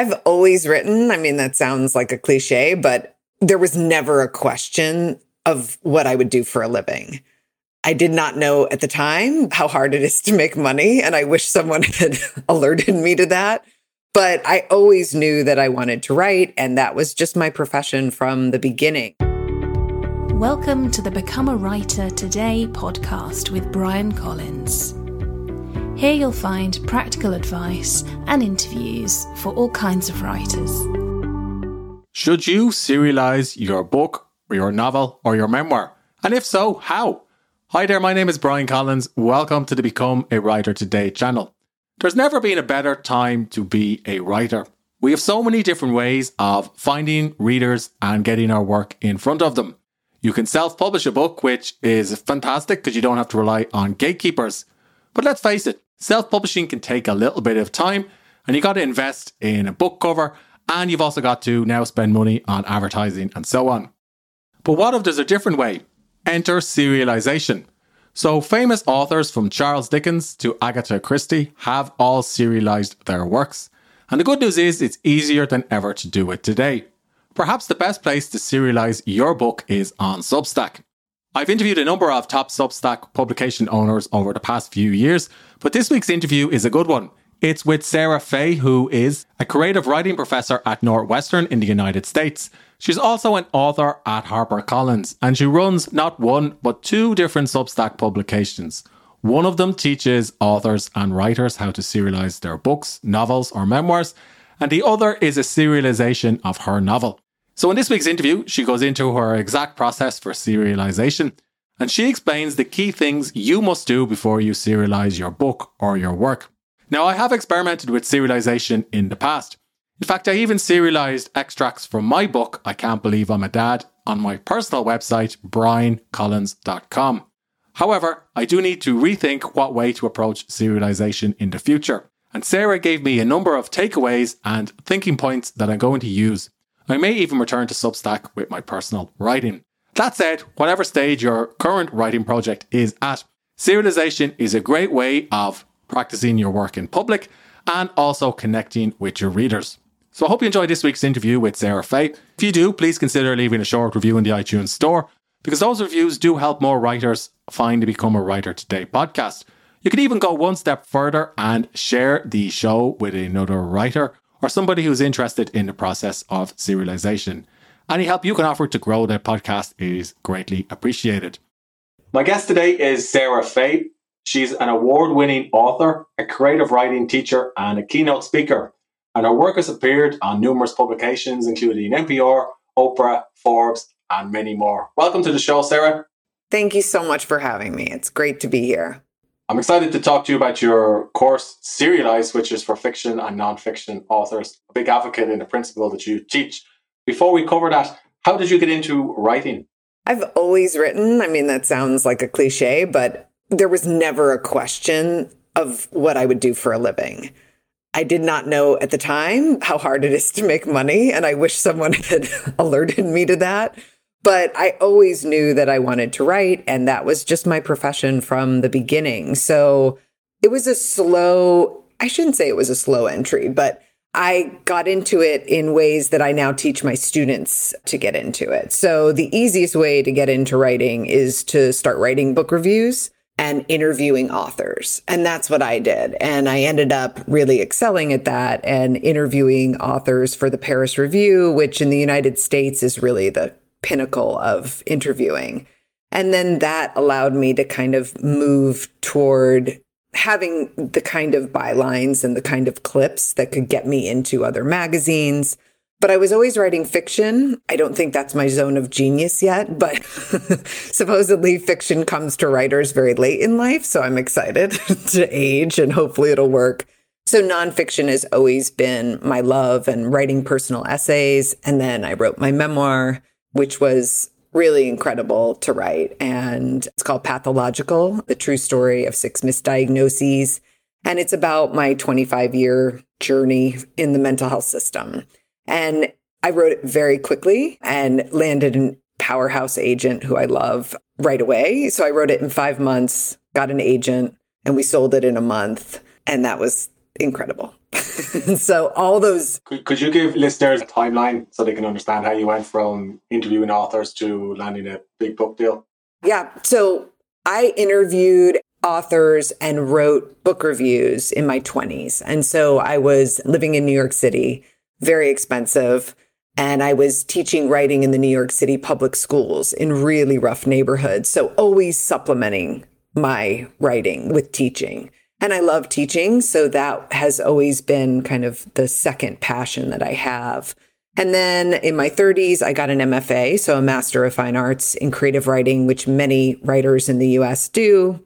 I've always written. I mean, that sounds like a cliche, but there was never a question of what I would do for a living. I did not know at the time how hard it is to make money. And I wish someone had alerted me to that. But I always knew that I wanted to write. And that was just my profession from the beginning. Welcome to the Become a Writer Today podcast with Bryan Collins. Here you'll find practical advice and interviews for all kinds of writers. Should you serialize your book, or your novel, or your memoir? And if so, how? Hi there, my name is Bryan Collins. Welcome to the Become a Writer Today channel. There's never been a better time to be a writer. We have so many different ways of finding readers and getting our work in front of them. You can self publish a book, which is fantastic because you don't have to rely on gatekeepers. But let's face it, self publishing can take a little bit of time and you got to invest in a book cover and you've also got to now spend money on advertising and so on. But what if there's a different way? Enter serialization. So, famous authors from Charles Dickens to Agatha Christie have all serialized their works. And the good news is it's easier than ever to do it today. Perhaps the best place to serialize your book is on Substack. I've interviewed a number of top Substack publication owners over the past few years, but this week's interview is a good one. It's with Sarah Fay, who is a creative writing professor at Northwestern in the United States. She's also an author at HarperCollins, and she runs not one, but two different Substack publications. One of them teaches authors and writers how to serialize their books, novels, or memoirs, and the other is a serialization of her novel. So, in this week's interview, she goes into her exact process for serialization, and she explains the key things you must do before you serialize your book or your work. Now, I have experimented with serialization in the past. In fact, I even serialized extracts from my book, I Can't Believe I'm a Dad, on my personal website, bryancollins.com. However, I do need to rethink what way to approach serialization in the future. And Sarah gave me a number of takeaways and thinking points that I'm going to use. I may even return to Substack with my personal writing. That said, whatever stage your current writing project is at, serialization is a great way of practicing your work in public, and also connecting with your readers. So I hope you enjoyed this week's interview with Sarah Fay. If you do, please consider leaving a short review in the iTunes store because those reviews do help more writers find the Become a Writer Today podcast. You can even go one step further and share the show with another writer or somebody who's interested in the process of serialization. Any help you can offer to grow the podcast is greatly appreciated. My guest today is Sarah Fay. She's an award winning author, a creative writing teacher, and a keynote speaker. And her work has appeared on numerous publications, including NPR, Oprah, Forbes, and many more. Welcome to the show, Sarah. Thank you so much for having me. It's great to be here. I'm excited to talk to you about your course, Serialize, which is for fiction and nonfiction authors. A big advocate in the principle that you teach. Before we cover that, how did you get into writing? I've always written. I mean, that sounds like a cliche, but there was never a question of what I would do for a living. I did not know at the time how hard it is to make money, and I wish someone had alerted me to that. But I always knew that I wanted to write, and that was just my profession from the beginning. So it was a slow, I shouldn't say it was a slow entry, but I got into it in ways that I now teach my students to get into it. So the easiest way to get into writing is to start writing book reviews and interviewing authors. And that's what I did. And I ended up really excelling at that and interviewing authors for the Paris Review, which in the United States is really the pinnacle of interviewing. And then that allowed me to kind of move toward having the kind of bylines and the kind of clips that could get me into other magazines but I was always writing fiction. I don't think that's my zone of genius yet, but supposedly fiction comes to writers very late in life. So I'm excited to age and hopefully it'll work. So nonfiction has always been my love and writing personal essays. And then I wrote my memoir, which was really incredible to write. And it's called Pathological, the true story of six misdiagnoses. And it's about my 25 year journey in the mental health system. And I wrote it very quickly and landed an powerhouse agent who I love right away. So I wrote it in five months, got an agent, and we sold it in a month. And that was incredible. so all those. Could, could you give listeners a timeline so they can understand how you went from interviewing authors to landing a big book deal? Yeah. So I interviewed authors and wrote book reviews in my 20s. And so I was living in New York City, very expensive. And I was teaching writing in the New York City public schools in really rough neighborhoods. So always supplementing my writing with teaching. And I love teaching. So that has always been kind of the second passion that I have. And then in my 30s, I got an MFA, so a Master of Fine Arts in Creative Writing, which many writers in the US do.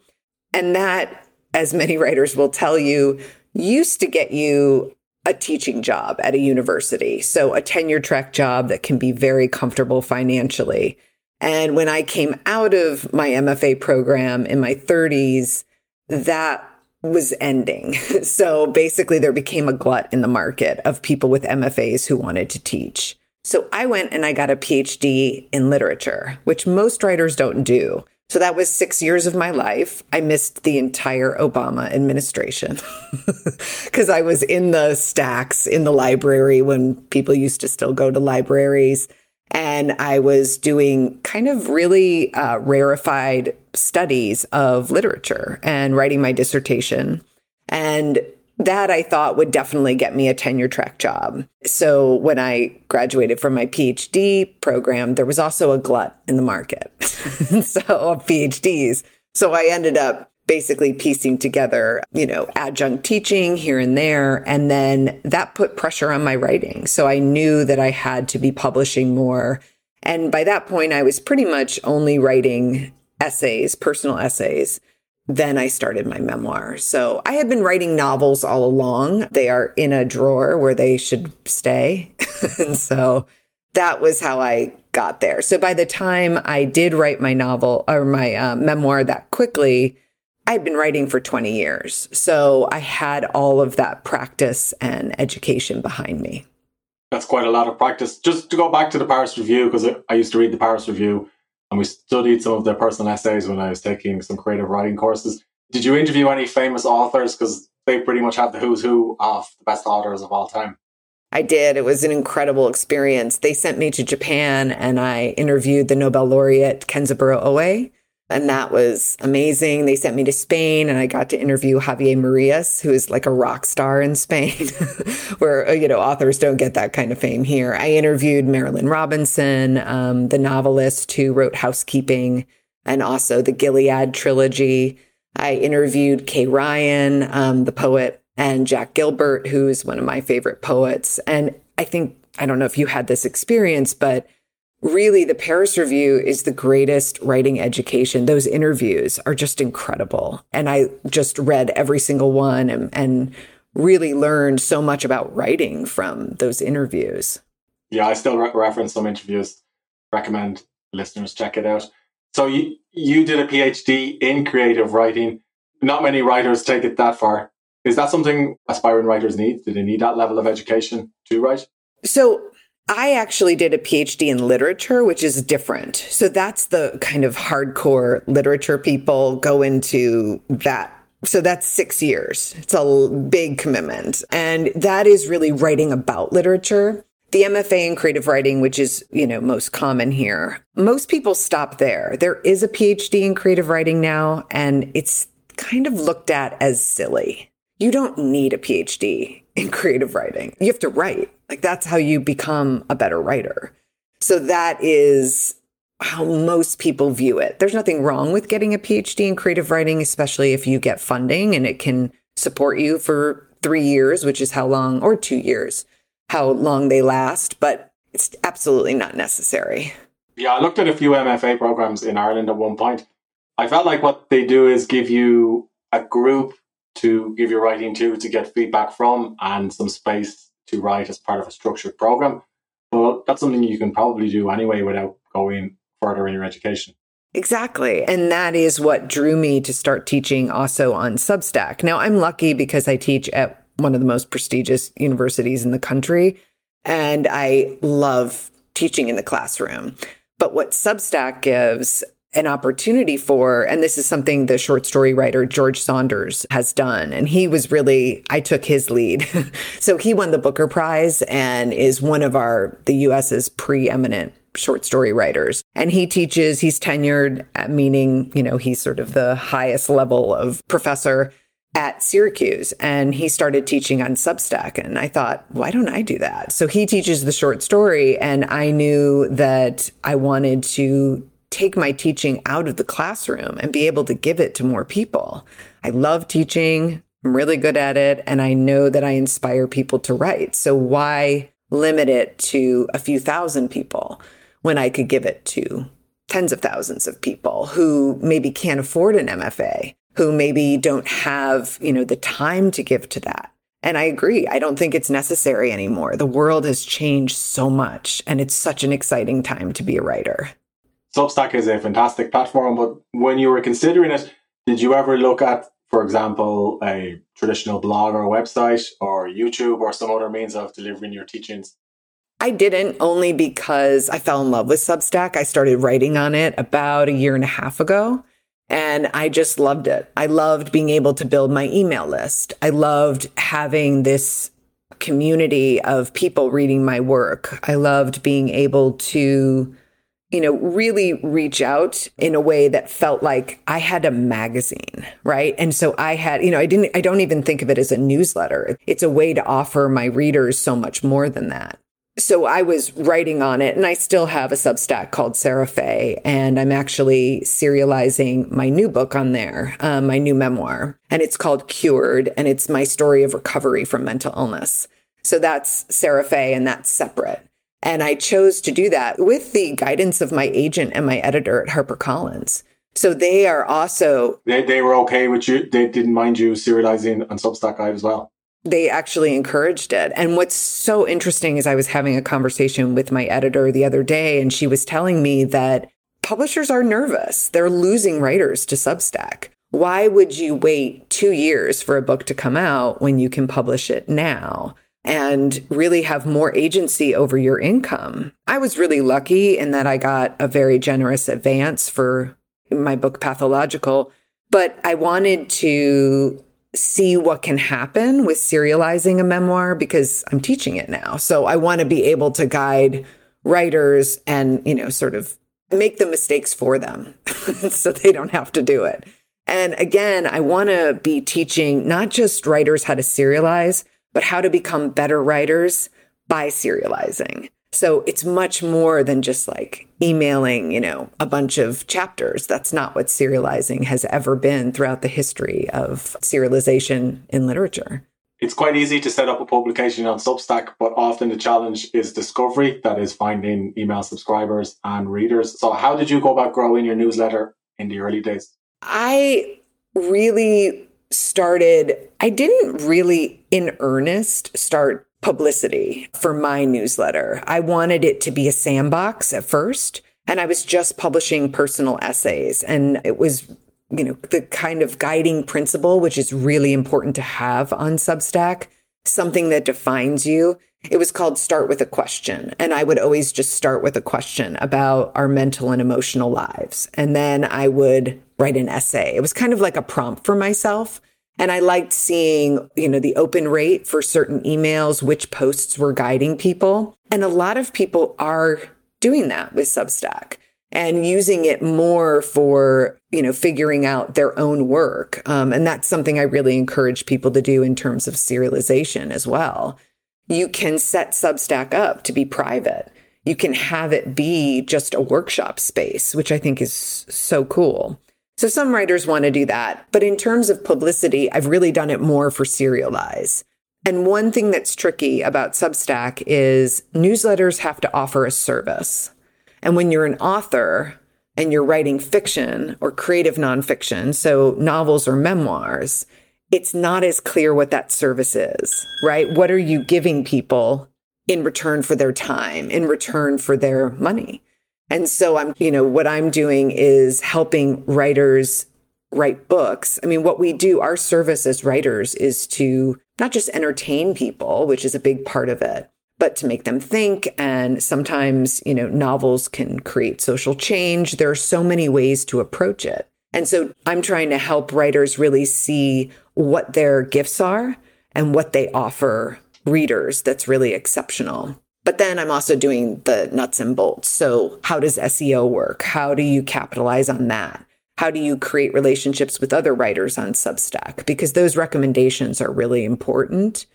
And that, as many writers will tell you, used to get you a teaching job at a university. So a tenure track job that can be very comfortable financially. And when I came out of my MFA program in my 30s, that was ending. So basically, there became a glut in the market of people with MFAs who wanted to teach. So I went and I got a PhD in literature, which most writers don't do. So that was six years of my life. I missed the entire Obama administration because I was in the stacks in the library when people used to still go to libraries. And I was doing kind of really uh, rarefied studies of literature and writing my dissertation. And that I thought would definitely get me a tenure track job. So when I graduated from my PhD program, there was also a glut in the market. so of PhDs. So I ended up basically piecing together, you know, adjunct teaching here and there. And then that put pressure on my writing. So I knew that I had to be publishing more. And by that point, I was pretty much only writing essays, personal essays then I started my memoir. So I had been writing novels all along. They are in a drawer where they should stay. and so that was how I got there. So by the time I did write my novel or my uh, memoir that quickly, I'd been writing for 20 years. So I had all of that practice and education behind me. That's quite a lot of practice. Just to go back to the Paris Review, because I used to read the Paris Review and we studied some of their personal essays when I was taking some creative writing courses. Did you interview any famous authors? Because they pretty much have the who's who of the best authors of all time. I did. It was an incredible experience. They sent me to Japan and I interviewed the Nobel laureate Kenzaburo Oe and that was amazing. They sent me to Spain and I got to interview Javier Marias, who is like a rock star in Spain, where, uh, you know, authors don't get that kind of fame here. I interviewed Marilynne Robinson, um, the novelist who wrote Housekeeping and also the Gilead trilogy. I interviewed Kay Ryan, um, the poet, and Jack Gilbert, who is one of my favorite poets. And I think, I don't know if you had this experience, but really the Paris Review is the greatest writing education. Those interviews are just incredible. And I just read every single one and, and really learned so much about writing from those interviews. Yeah, I still re- reference some interviews. Recommend listeners check it out. So you you did a PhD in creative writing. Not many writers take it that far. Is that something aspiring writers need? Do they need that level of education to write? So I actually did a PhD in literature, which is different. So that's the kind of hardcore literature people go into that. So that's six years. It's a big commitment. And that is really writing about literature. The MFA in creative writing, which is, you know, most common here, most people stop there. There is a PhD in creative writing now, and it's kind of looked at as silly. You don't need a PhD in creative writing. You have to write. Like that's how you become a better writer. So that is how most people view it. There's nothing wrong with getting a PhD in creative writing, especially if you get funding and it can support you for three years, which is how long, or two years, how long they last. But it's absolutely not necessary. Yeah, I looked at a few MFA programs in Ireland at one point. I felt like what they do is give you a group to give your writing to, to get feedback from, and some space to write as part of a structured program. But that's something you can probably do anyway without going further in your education. Exactly. And that is what drew me to start teaching also on Substack. Now, I'm lucky because I teach at one of the most prestigious universities in the country, and I love teaching in the classroom. But what Substack gives an opportunity for, and this is something the short story writer George Saunders has done. And he was really, I took his lead. so he won the Booker Prize and is one of our, the US's preeminent short story writers. And he teaches, he's tenured, uh, meaning, you know, he's sort of the highest level of professor at Syracuse and he started teaching on Substack. And I thought, why don't I do that? So he teaches the short story. And I knew that I wanted to take my teaching out of the classroom and be able to give it to more people. I love teaching. I'm really good at it. And I know that I inspire people to write. So why limit it to a few thousand people when I could give it to tens of thousands of people who maybe can't afford an MFA who maybe don't have, you know, the time to give to that. And I agree. I don't think it's necessary anymore. The world has changed so much and it's such an exciting time to be a writer. Substack is a fantastic platform, but when you were considering it, did you ever look at, for example, a traditional blog or website or YouTube or some other means of delivering your teachings? I didn't only because I fell in love with Substack. I started writing on it about a year and a half ago. And I just loved it. I loved being able to build my email list. I loved having this community of people reading my work. I loved being able to, you know, really reach out in a way that felt like I had a magazine, right? And so I had, you know, I didn't, I don't even think of it as a newsletter. It's a way to offer my readers so much more than that so I was writing on it, and I still have a Substack called Sarah Fay, and I'm actually serializing my new book on there, um, my new memoir, and it's called Cured, and it's my story of recovery from mental illness. So that's Sarah Fay, and that's separate. And I chose to do that with the guidance of my agent and my editor at HarperCollins. So they are also they, they were okay with you. They didn't mind you serializing on Substack as well they actually encouraged it. And what's so interesting is I was having a conversation with my editor the other day, and she was telling me that publishers are nervous. They're losing writers to Substack. Why would you wait two years for a book to come out when you can publish it now? And really have more agency over your income. I was really lucky in that I got a very generous advance for my book Pathological, but I wanted to see what can happen with serializing a memoir because I'm teaching it now. So I want to be able to guide writers and, you know, sort of make the mistakes for them so they don't have to do it. And again, I want to be teaching not just writers how to serialize, but how to become better writers by serializing. So it's much more than just like emailing, you know, a bunch of chapters. That's not what serializing has ever been throughout the history of serialization in literature. It's quite easy to set up a publication on Substack, but often the challenge is discovery, that is finding email subscribers and readers. So how did you go about growing your newsletter in the early days? I really started, I didn't really in earnest start publicity for my newsletter. I wanted it to be a sandbox at first, and I was just publishing personal essays. And it was, you know, the kind of guiding principle, which is really important to have on Substack, something that defines you. It was called Start with a Question. And I would always just start with a question about our mental and emotional lives. And then I would write an essay. It was kind of like a prompt for myself. And I liked seeing, you know, the open rate for certain emails, which posts were guiding people. And a lot of people are doing that with Substack and using it more for, you know, figuring out their own work. Um, and that's something I really encourage people to do in terms of serialization as well. You can set Substack up to be private. You can have it be just a workshop space, which I think is so cool. So some writers want to do that. But in terms of publicity, I've really done it more for serialize. And one thing that's tricky about Substack is newsletters have to offer a service. And when you're an author and you're writing fiction or creative nonfiction, so novels or memoirs, it's not as clear what that service is, right? What are you giving people in return for their time, in return for their money? And so I'm, you know, what I'm doing is helping writers write books. I mean, what we do, our service as writers is to not just entertain people, which is a big part of it, but to make them think. And sometimes, you know, novels can create social change. There are so many ways to approach it. And so I'm trying to help writers really see what their gifts are and what they offer readers that's really exceptional. But then I'm also doing the nuts and bolts. So, how does SEO work? How do you capitalize on that? How do you create relationships with other writers on Substack? Because those recommendations are really important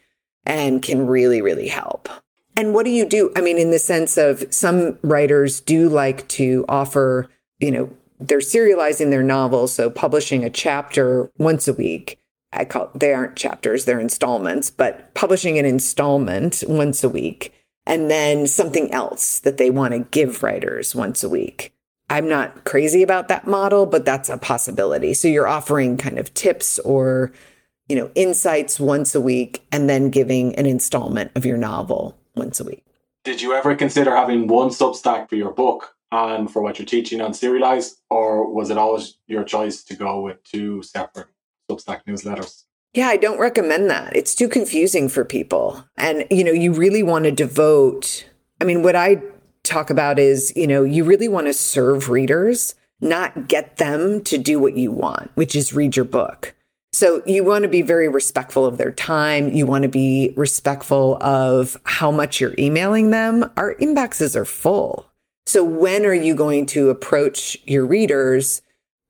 and can really, really help. And what do you do? I mean, in the sense of some writers do like to offer, you know, they're serializing their novels, so publishing a chapter once a week. I call they aren't chapters, they're installments, but publishing an installment once a week and then something else that they want to give writers once a week. I'm not crazy about that model, but that's a possibility. So you're offering kind of tips or, you know, insights once a week and then giving an installment of your novel once a week. Did you ever consider having one Substack for your book and for what you're teaching on Serialize, or was it always your choice to go with two separate Substack newsletters? Yeah, I don't recommend that. It's too confusing for people. And, you know, you really want to devote, I mean, what I talk about is, you know, you really want to serve readers, not get them to do what you want, which is read your book. So you want to be very respectful of their time. You want to be respectful of how much you're emailing them. Our inboxes are full. So when are you going to approach your readers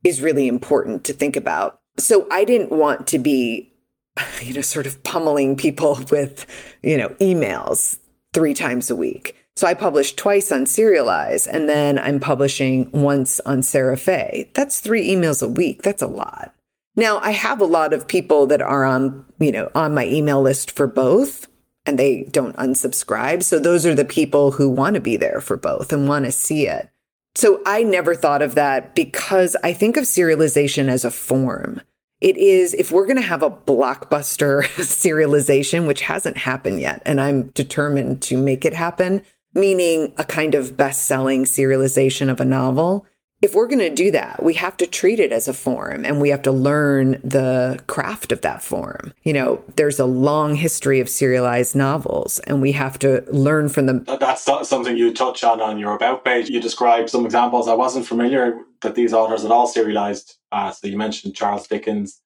is really important to think about. So I didn't want to be, you know, sort of pummeling people with, you know, emails three times a week. So I published twice on Serialize and then I'm publishing once on SarahFay. That's three emails a week. That's a lot. Now I have a lot of people that are on, you know, on my email list for both and they don't unsubscribe. So those are the people who want to be there for both and want to see it. So I never thought of that because I think of serialization as a form. It is, if we're going to have a blockbuster serialization, which hasn't happened yet, and I'm determined to make it happen, meaning a kind of best selling serialization of a novel, if we're going to do that, we have to treat it as a form and we have to learn the craft of that form. You know, there's a long history of serialized novels and we have to learn from them. That's something you touch on on your About page. You describe some examples. I wasn't familiar that these authors had all serialized. Uh, so you mentioned Charles Dickens,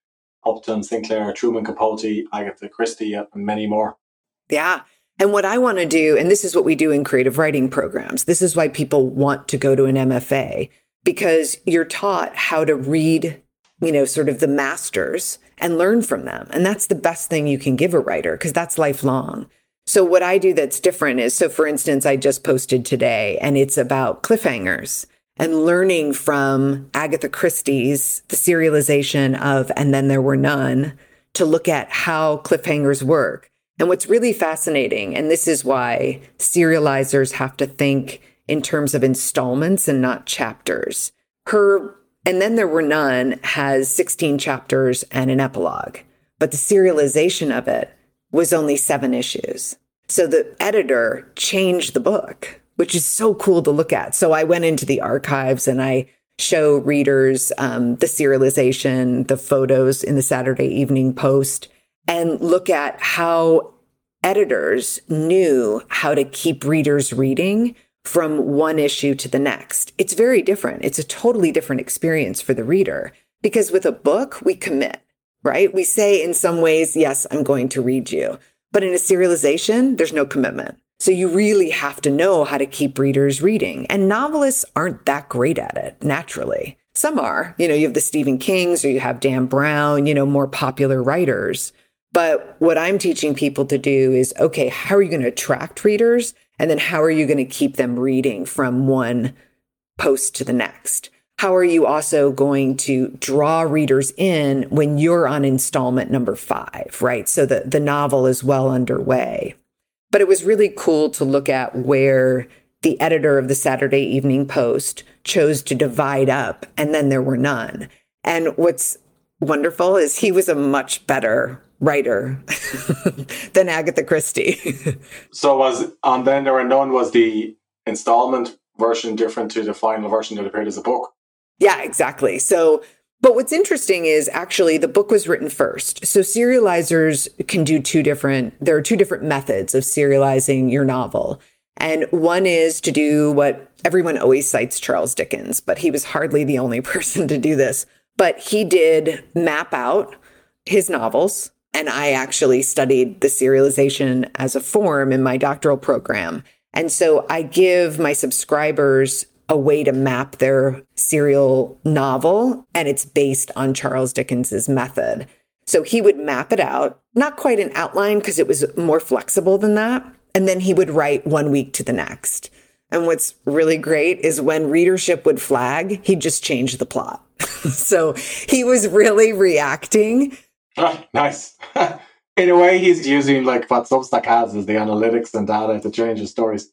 Upton Sinclair, Truman Capote, Agatha Christie, and many more. Yeah. And what I want to do, and this is what we do in creative writing programs, this is why people want to go to an MFA because you're taught how to read, you know, sort of the masters and learn from them. And that's the best thing you can give a writer because that's lifelong. So what I do that's different is so for instance, I just posted today and it's about cliffhangers and learning from Agatha Christie's the serialization of And Then There Were None to look at how cliffhangers work. And what's really fascinating, and this is why serializers have to think in terms of installments and not chapters. Her, and then there were none, has 16 chapters and an epilogue, but the serialization of it was only seven issues. So the editor changed the book, which is so cool to look at. So I went into the archives and I show readers um, the serialization, the photos in the Saturday Evening Post, and look at how editors knew how to keep readers reading from one issue to the next. It's very different. It's a totally different experience for the reader because with a book, we commit, right? We say in some ways, yes, I'm going to read you. But in a serialization, there's no commitment. So you really have to know how to keep readers reading. And novelists aren't that great at it naturally. Some are, you know, you have the Stephen Kings or you have Dan Brown, you know, more popular writers. But what I'm teaching people to do is okay, how are you going to attract readers? And then how are you going to keep them reading from one post to the next? How are you also going to draw readers in when you're on installment number five, right? So the, the novel is well underway. But it was really cool to look at where the editor of the Saturday Evening Post chose to divide up, and then there were none. And what's wonderful is he was a much better writer than Agatha Christie. so was on then there were none was the installment version different to the final version that appeared as a book? Yeah, exactly. So But what's interesting is actually the book was written first. So serializers can do two different, there are two different methods of serializing your novel. And one is to do what everyone always cites Charles Dickens, but he was hardly the only person to do this. But he did map out his novels. And I actually studied the serialization as a form in my doctoral program. And so I give my subscribers a way to map their serial novel, and it's based on Charles Dickens's method. So he would map it out, not quite an outline because it was more flexible than that. And then he would write one week to the next. And what's really great is when readership would flag, he'd just change the plot. so he was really reacting. Nice. In a way, he's using like what Substack has as the analytics and data to change his stories.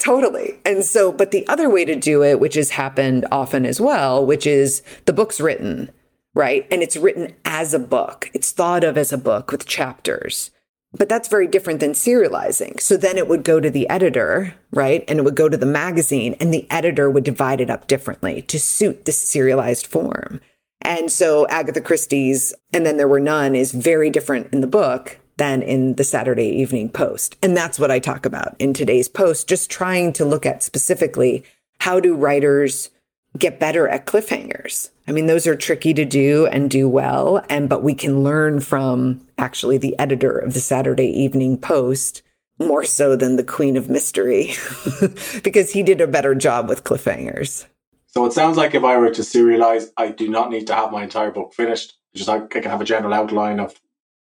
Totally. And so, but the other way to do it, which has happened often as well, which is the book's written, right? And it's written as a book. It's thought of as a book with chapters. But that's very different than serializing. So then it would go to the editor, right? And it would go to the magazine, and the editor would divide it up differently to suit the serialized form. And so Agatha Christie's, and then there were none, is very different in the book than in the Saturday Evening Post. And that's what I talk about in today's post, just trying to look at specifically how do writers get better at cliffhangers. I mean, those are tricky to do and do well. And, but we can learn from actually the editor of the Saturday Evening Post more so than the queen of mystery because he did a better job with cliffhangers. So it sounds like if I were to serialize, I do not need to have my entire book finished. Just I can have a general outline of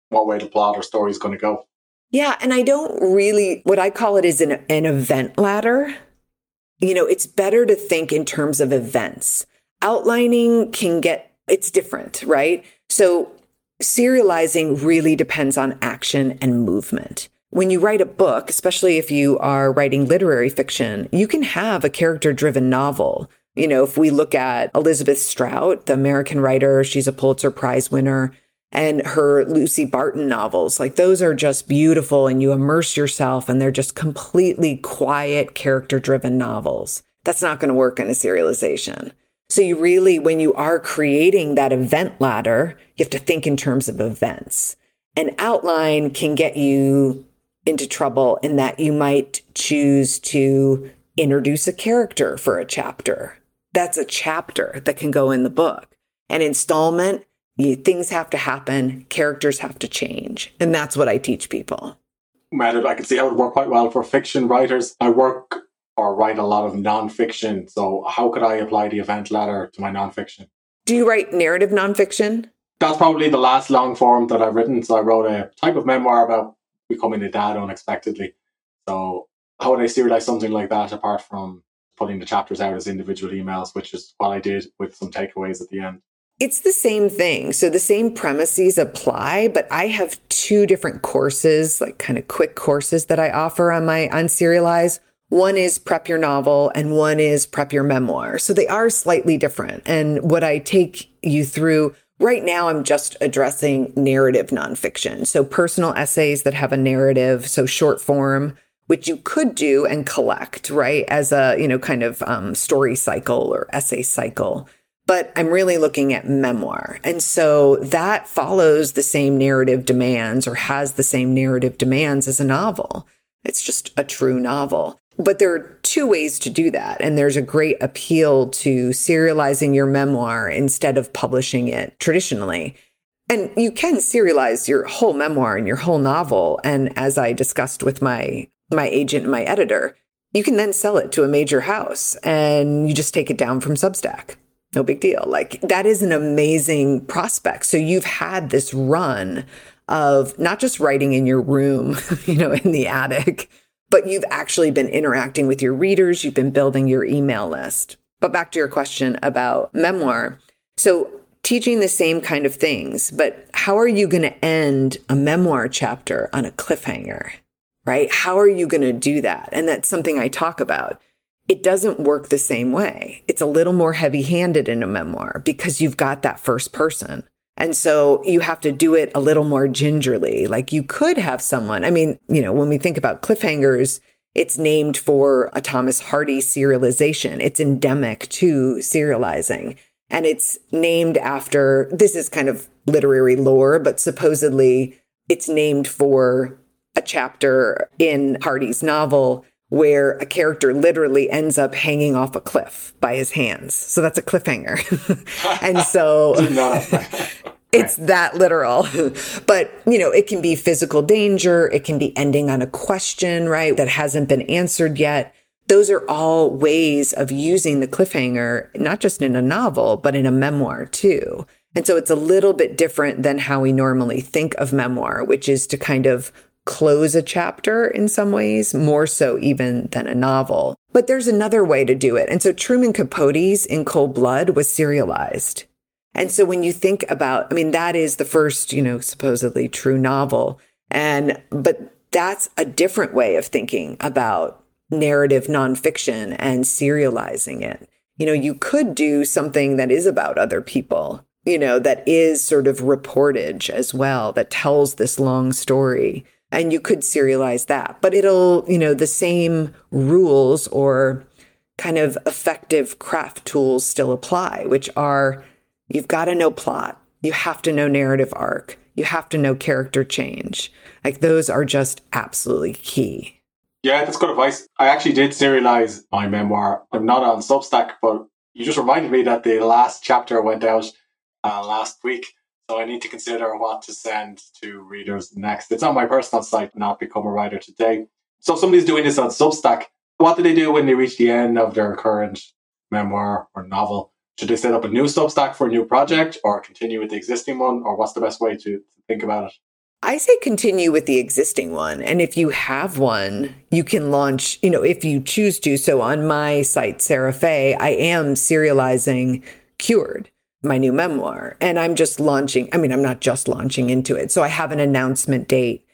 what way the plot or story is going to go. Yeah, and I don't really what I call it is an an event ladder. You know, it's better to think in terms of events. Outlining can get it's different, right? So serializing really depends on action and movement. When you write a book, especially if you are writing literary fiction, you can have a character driven novel. You know, if we look at Elizabeth Strout, the American writer, she's a Pulitzer Prize winner and her Lucy Barton novels. Like those are just beautiful and you immerse yourself and they're just completely quiet, character driven novels. That's not going to work in a serialization. So you really, when you are creating that event ladder, you have to think in terms of events. An outline can get you into trouble in that you might choose to introduce a character for a chapter. That's a chapter that can go in the book. An installment you, things have to happen, characters have to change. And that's what I teach people. I can see how it would work quite well for fiction writers. I work or write a lot of nonfiction. So, how could I apply the event ladder to my nonfiction? Do you write narrative nonfiction? That's probably the last long form that I've written. So, I wrote a type of memoir about becoming a dad unexpectedly. So, how would I serialize something like that apart from putting the chapters out as individual emails, which is what I did with some takeaways at the end? It's the same thing. So the same premises apply, but I have two different courses, like kind of quick courses that I offer on my on Serialize. One is prep your novel and one is prep your memoir. So they are slightly different. And what I take you through right now, I'm just addressing narrative nonfiction. So personal essays that have a narrative, so short form, which you could do and collect, right? As a, you know, kind of um, story cycle or essay cycle but I'm really looking at memoir. And so that follows the same narrative demands or has the same narrative demands as a novel. It's just a true novel. But there are two ways to do that. And there's a great appeal to serializing your memoir instead of publishing it traditionally. And you can serialize your whole memoir and your whole novel. And as I discussed with my, my agent and my editor, you can then sell it to a major house and you just take it down from Substack no big deal. Like that is an amazing prospect. So you've had this run of not just writing in your room, you know, in the attic, but you've actually been interacting with your readers, you've been building your email list. But back to your question about memoir. So teaching the same kind of things, but how are you going to end a memoir chapter on a cliffhanger? Right? How are you going to do that? And that's something I talk about it doesn't work the same way. It's a little more heavy handed in a memoir because you've got that first person. And so you have to do it a little more gingerly. Like you could have someone, I mean, you know, when we think about cliffhangers, it's named for a Thomas Hardy serialization. It's endemic to serializing. And it's named after this is kind of literary lore, but supposedly it's named for a chapter in Hardy's novel where a character literally ends up hanging off a cliff by his hands. So that's a cliffhanger. and so it's that literal. but, you know, it can be physical danger, it can be ending on a question, right, that hasn't been answered yet. Those are all ways of using the cliffhanger, not just in a novel, but in a memoir too. And so it's a little bit different than how we normally think of memoir, which is to kind of close a chapter in some ways, more so even than a novel. But there's another way to do it. And so Truman Capote's In Cold Blood was serialized. And so when you think about, I mean, that is the first, you know, supposedly true novel. And, but that's a different way of thinking about narrative nonfiction and serializing it. You know, you could do something that is about other people, you know, that is sort of reportage as well, that tells this long story and you could serialize that. But it'll, you know, the same rules or kind of effective craft tools still apply, which are you've got to know plot, you have to know narrative arc, you have to know character change. Like those are just absolutely key. Yeah, that's good advice. I actually did serialize my memoir. I'm not on Substack, but you just reminded me that the last chapter went out uh, last week. So I need to consider what to send to readers next. It's on my personal site, not Become a Writer Today. So if somebody's doing this on Substack, what do they do when they reach the end of their current memoir or novel? Should they set up a new Substack for a new project or continue with the existing one? Or what's the best way to think about it? I say continue with the existing one. And if you have one, you can launch, you know, if you choose to. So on my site, Sarah Fay, I am serializing Cured my new memoir. And I'm just launching, I mean, I'm not just launching into it. So I have an announcement date.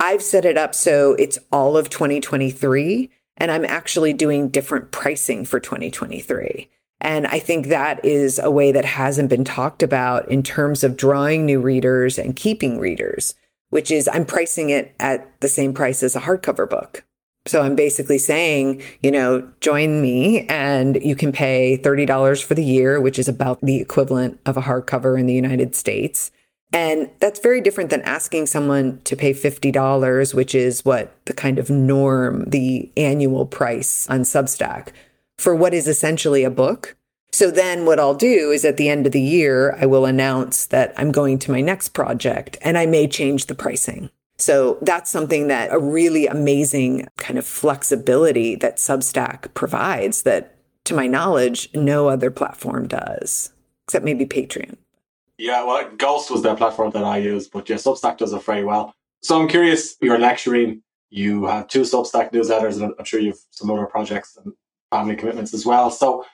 I've set it up so it's all of 2023. And I'm actually doing different pricing for 2023. And I think that is a way that hasn't been talked about in terms of drawing new readers and keeping readers, which is I'm pricing it at the same price as a hardcover book. So I'm basically saying, you know, join me and you can pay $30 for the year, which is about the equivalent of a hardcover in the United States. And that's very different than asking someone to pay $50, which is what the kind of norm, the annual price on Substack for what is essentially a book. So then what I'll do is at the end of the year, I will announce that I'm going to my next project and I may change the pricing. So that's something that a really amazing kind of flexibility that Substack provides that, to my knowledge, no other platform does, except maybe Patreon. Yeah, well, Ghost was the platform that I use, but yeah, Substack does it very well. So I'm curious, you're lecturing, you have two Substack newsletters, and I'm sure you have some other projects and family commitments as well. So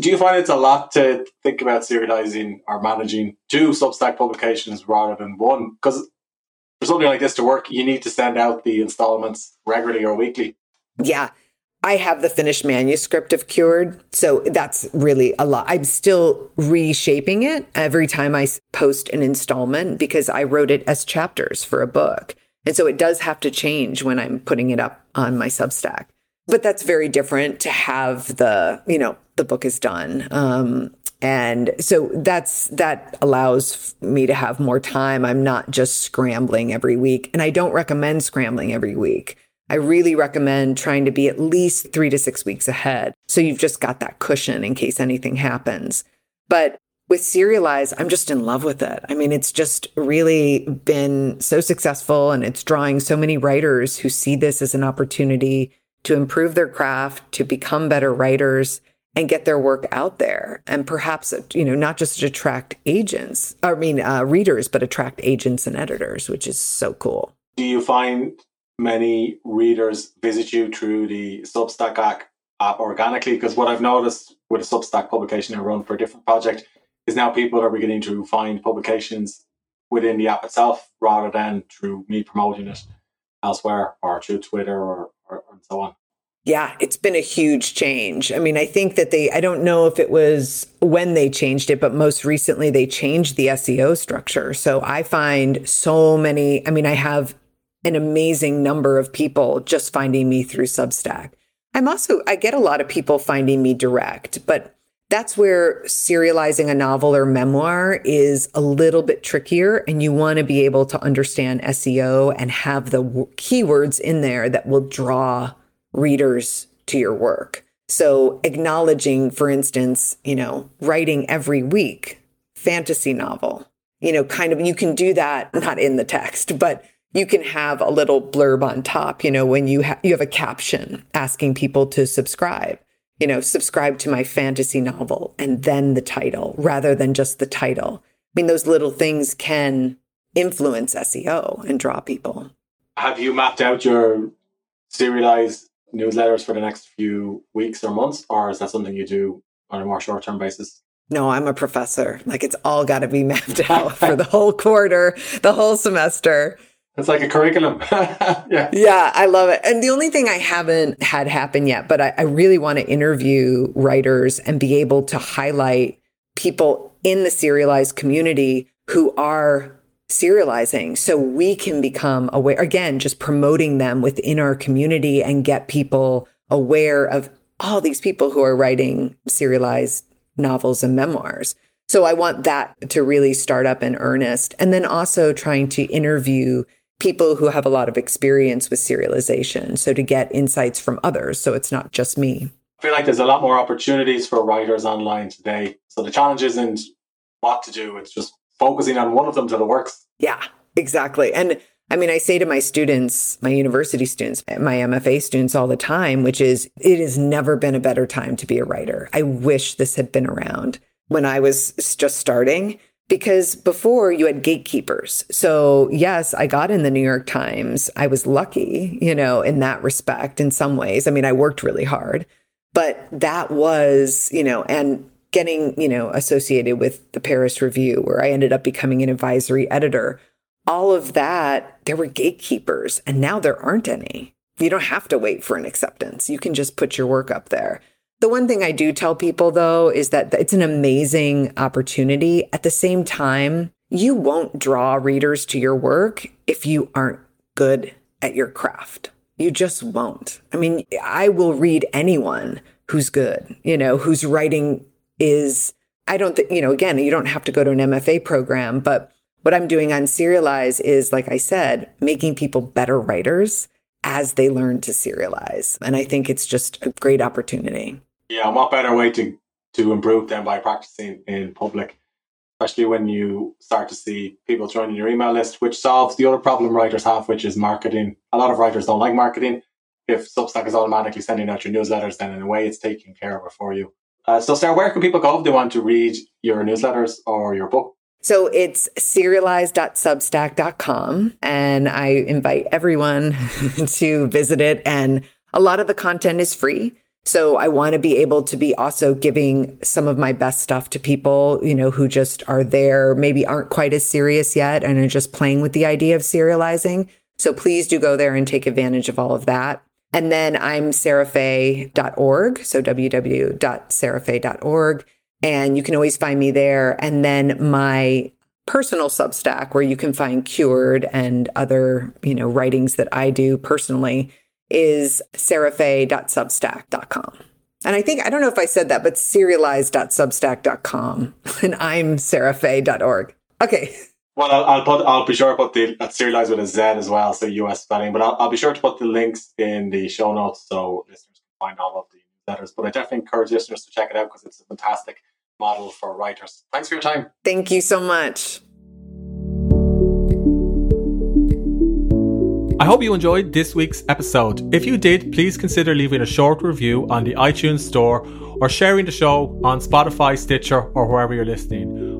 do you find it's a lot to think about serializing or managing two Substack publications rather than one? Because for something like this to work, you need to send out the installments regularly or weekly. Yeah. I have the finished manuscript of Cured. So that's really a lot. I'm still reshaping it every time I post an installment because I wrote it as chapters for a book. And so it does have to change when I'm putting it up on my Substack. But that's very different to have the, you know, the book is done. Um, and so that's that allows me to have more time. I'm not just scrambling every week. And I don't recommend scrambling every week. I really recommend trying to be at least three to six weeks ahead. So you've just got that cushion in case anything happens. But with Serialize, I'm just in love with it. I mean, it's just really been so successful and it's drawing so many writers who see this as an opportunity to improve their craft, to become better writers and get their work out there and perhaps you know not just attract agents i mean uh, readers but attract agents and editors which is so cool. Do you find many readers visit you through the substack app organically? Because what i've noticed with a substack publication i run for a different project is now people are beginning to find publications within the app itself rather than through me promoting it elsewhere or through twitter or, or and so on yeah, it's been a huge change. I mean, I think that they, I don't know if it was when they changed it, but most recently they changed the SEO structure. So I find so many, I mean, I have an amazing number of people just finding me through Substack. I'm also, I get a lot of people finding me direct, but that's where serializing a novel or memoir is a little bit trickier. And you want to be able to understand SEO and have the keywords in there that will draw readers to your work. So acknowledging, for instance, you know, writing every week, fantasy novel, you know, kind of, you can do that, not in the text, but you can have a little blurb on top, you know, when you, ha- you have a caption asking people to subscribe, you know, subscribe to my fantasy novel and then the title rather than just the title. I mean, those little things can influence SEO and draw people. Have you mapped out your serialized newsletters for the next few weeks or months, or is that something you do on a more short term basis? No, I'm a professor. Like it's all got to be mapped out for the whole quarter, the whole semester. It's like a curriculum. yeah. Yeah, I love it. And the only thing I haven't had happen yet, but I, I really want to interview writers and be able to highlight people in the serialized community who are serializing so we can become aware again just promoting them within our community and get people aware of all these people who are writing serialized novels and memoirs. So i want that to really start up in earnest and then also trying to interview people who have a lot of experience with serialization. So to get insights from others. So it's not just me. I feel like there's a lot more opportunities for writers online today. So the challenge isn't what to do, it's just focusing on one of them till it works. Yeah, exactly. And I mean, I say to my students, my university students, my MFA students all the time, which is it has never been a better time to be a writer. I wish this had been around when I was just starting because before you had gatekeepers. So, yes, I got in the New York Times. I was lucky, you know, in that respect, in some ways. I mean, I worked really hard, but that was, you know, and getting, you know, associated with the Paris Review, where I ended up becoming an advisory editor. All of that, there were gatekeepers, and now there aren't any. You don't have to wait for an acceptance. You can just put your work up there. The one thing I do tell people though is that it's an amazing opportunity. At the same time, you won't draw readers to your work if you aren't good at your craft. You just won't. I mean, I will read anyone who's good, you know, who's writing is, I don't think, you know, again, you don't have to go to an MFA program, but what I'm doing on Serialize is, like I said, making people better writers as they learn to serialize. And I think it's just a great opportunity. Yeah, what better way to to improve than by practicing in public, especially when you start to see people joining your email list, which solves the other problem writers have, which is marketing. A lot of writers don't like marketing. If Substack is automatically sending out your newsletters, then in a way it's taking care of it for you. Uh, so, Sarah, where can people go if they want to read your newsletters or your book? So it's serialize.substack.com. And I invite everyone to visit it. And a lot of the content is free. So I want to be able to be also giving some of my best stuff to people, you know, who just are there, maybe aren't quite as serious yet and are just playing with the idea of serializing. So please do go there and take advantage of all of that. And then I'm sarahfay.org. So www.sarahfay.org. And you can always find me there. And then my personal Substack, where you can find Cured and other, you know, writings that I do personally, is sarahfay.substack.com. And I think, I don't know if I said that, but serialize.substack.com. And I'm sarahfay.org. Okay. Well, I'll, I'll, put, I'll be sure to put the uh, serialize with a Z as well, so US spelling. But I'll, I'll be sure to put the links in the show notes so listeners can find all of the letters. But I definitely encourage listeners to check it out because it's a fantastic model for writers. Thanks for your time. Thank you so much. I hope you enjoyed this week's episode. If you did, please consider leaving a short review on the iTunes Store or sharing the show on Spotify, Stitcher, or wherever you're listening.